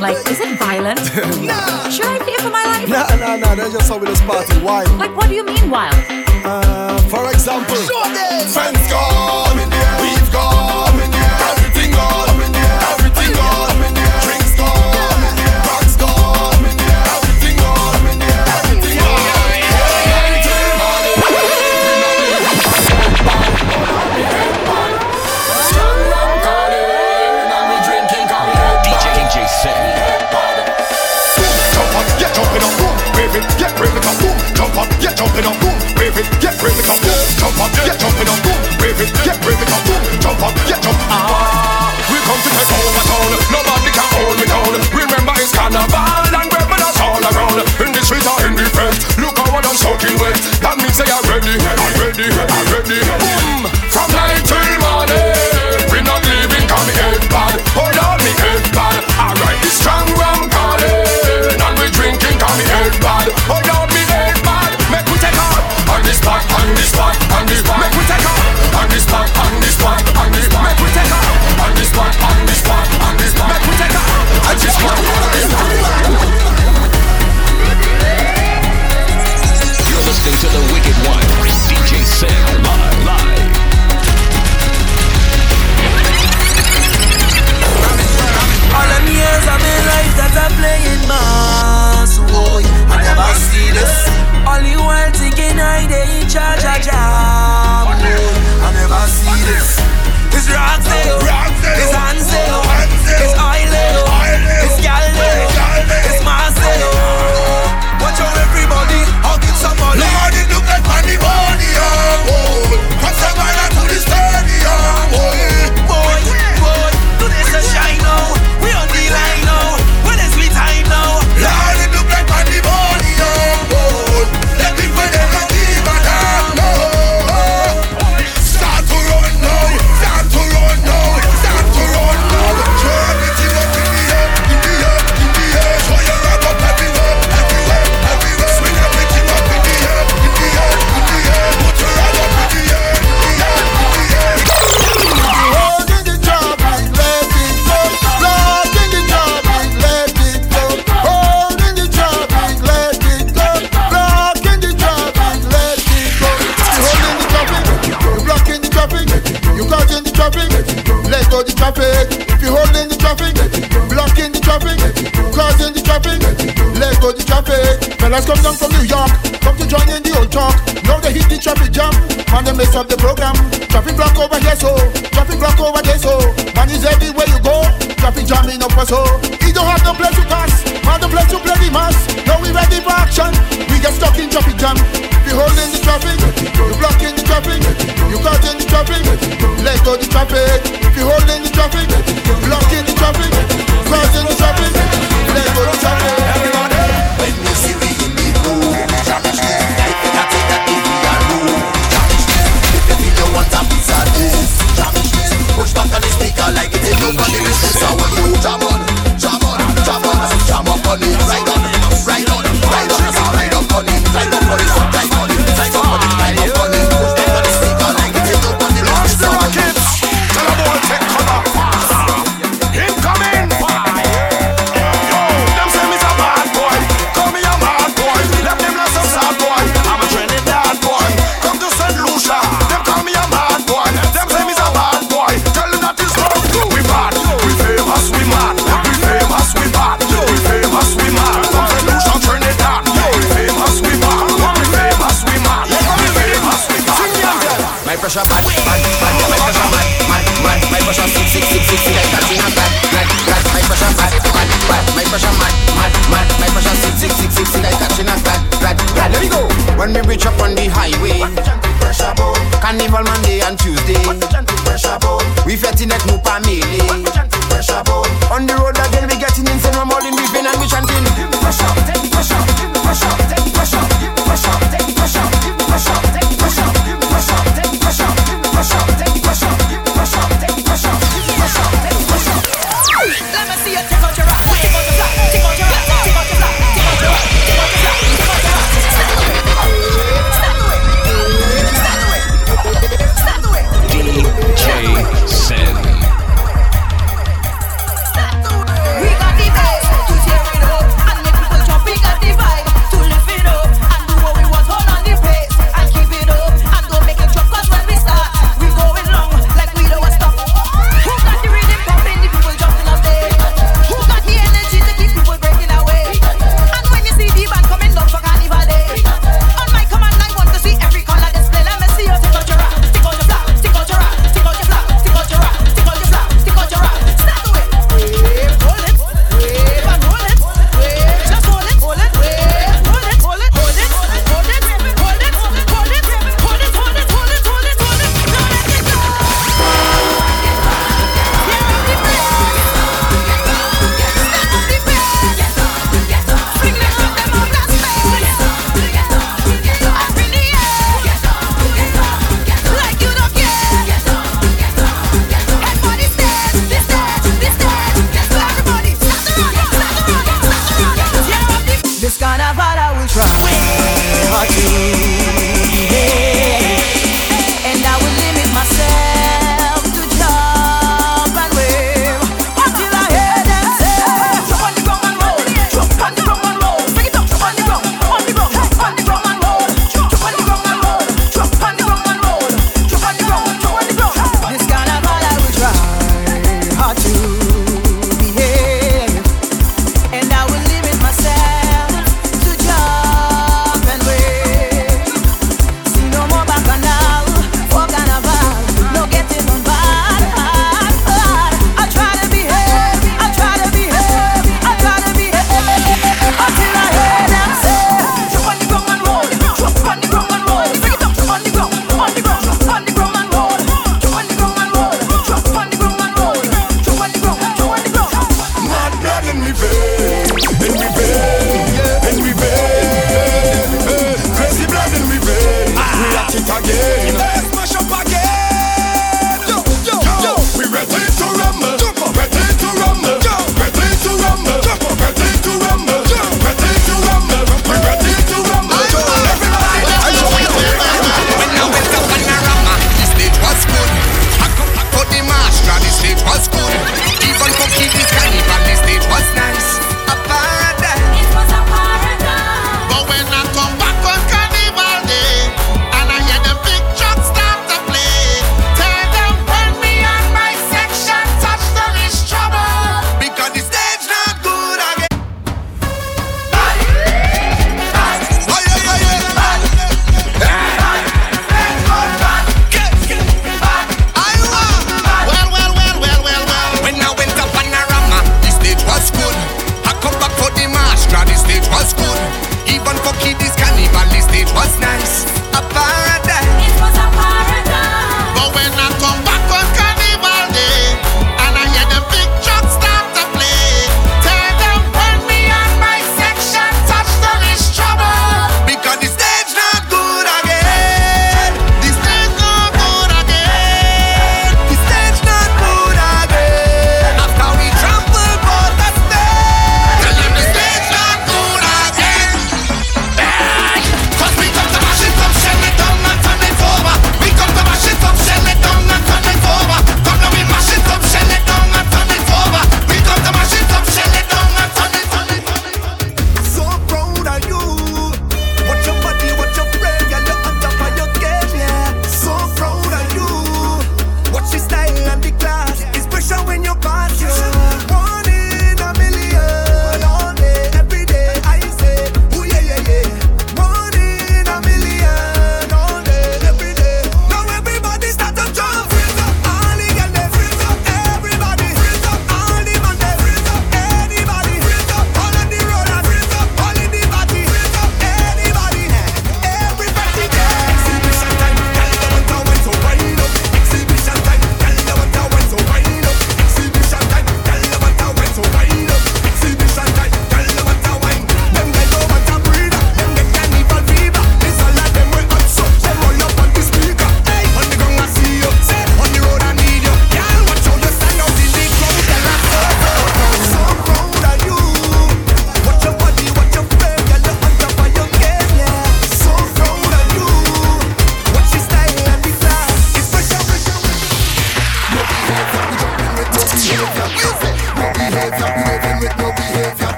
Like, is it violent? nah. Should I fear for my life? Nah, nah, nah. That's just how we just party. Wild. Like, what do you mean wild? Uh, for example, friends gone. jumping up, boom, wave it, yeah, wave it up, boom, jump up, yeah, jumping up, boom, wave it, yeah, wave it up, boom, jump up, yeah, jump. Ah, we come to take over town. Nobody can hold me down. Remember it's carnival and weapons all around. In the street or in the fence, look how I'm soaking wet. That means they are ready, I'm ready, I'm ready. Boom.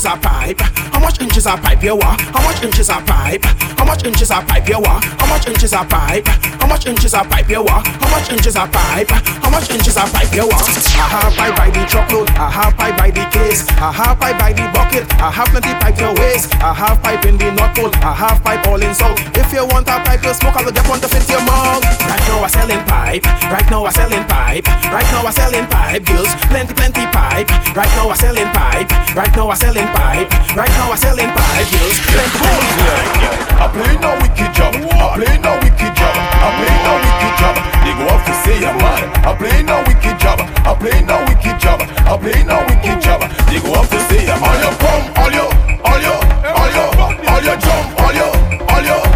Inches are pipe? How much inches are pipe? You want? How much inches are pipe? How much inches are pipe? You want? How much inches are pipe? How much inches are pipe? You want? How much inches are pipe? How much inches are pipe? You want? I have pipe by the truckload. I have pipe by the case. I have pipe by the bucket. I have plenty pipe your waist. I have pipe in the North Pole. I have pipe all in South. If you want a pipe, you smoke. I will get one to fit your mouth. Right now I'm selling pipe. Right now I'm selling pipe. Right now I'm selling pipe. Girls, plenty, plenty pipe. Right now I'm selling pipe. Right now I'm selling pipe. Right now I selling pipe. Girls, plenty, plenty pipe. I play no wicked job. I play no wicked job. I play no wicked job. They go off to say I'm mad. I play no wicked job. I play no wicked job. I play no wicked job. They go off to say I'm all your come, all your, all your, all your, all your jump, all your, all your,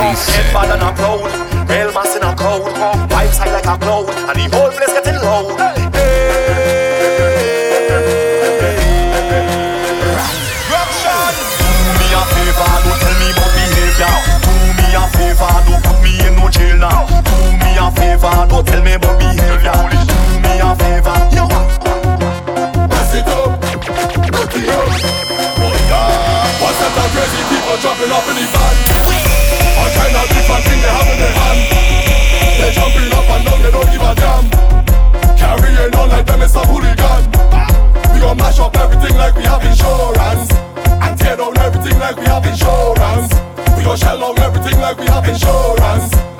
in Head bad and a proud Real mass in a crowd Vibes high like a cloud And the whole place getting loud. Don't tell me about behavior. Do me a favor, yo. Pass it up, put it up. Oh what's that? crazy people jumping up in the? They have in jumping up and down, they don't give a damn. Carrying on like them is a. We mash up everything like we have insurance, and tear down everything like we have insurance. We shell down everything like we have insurance.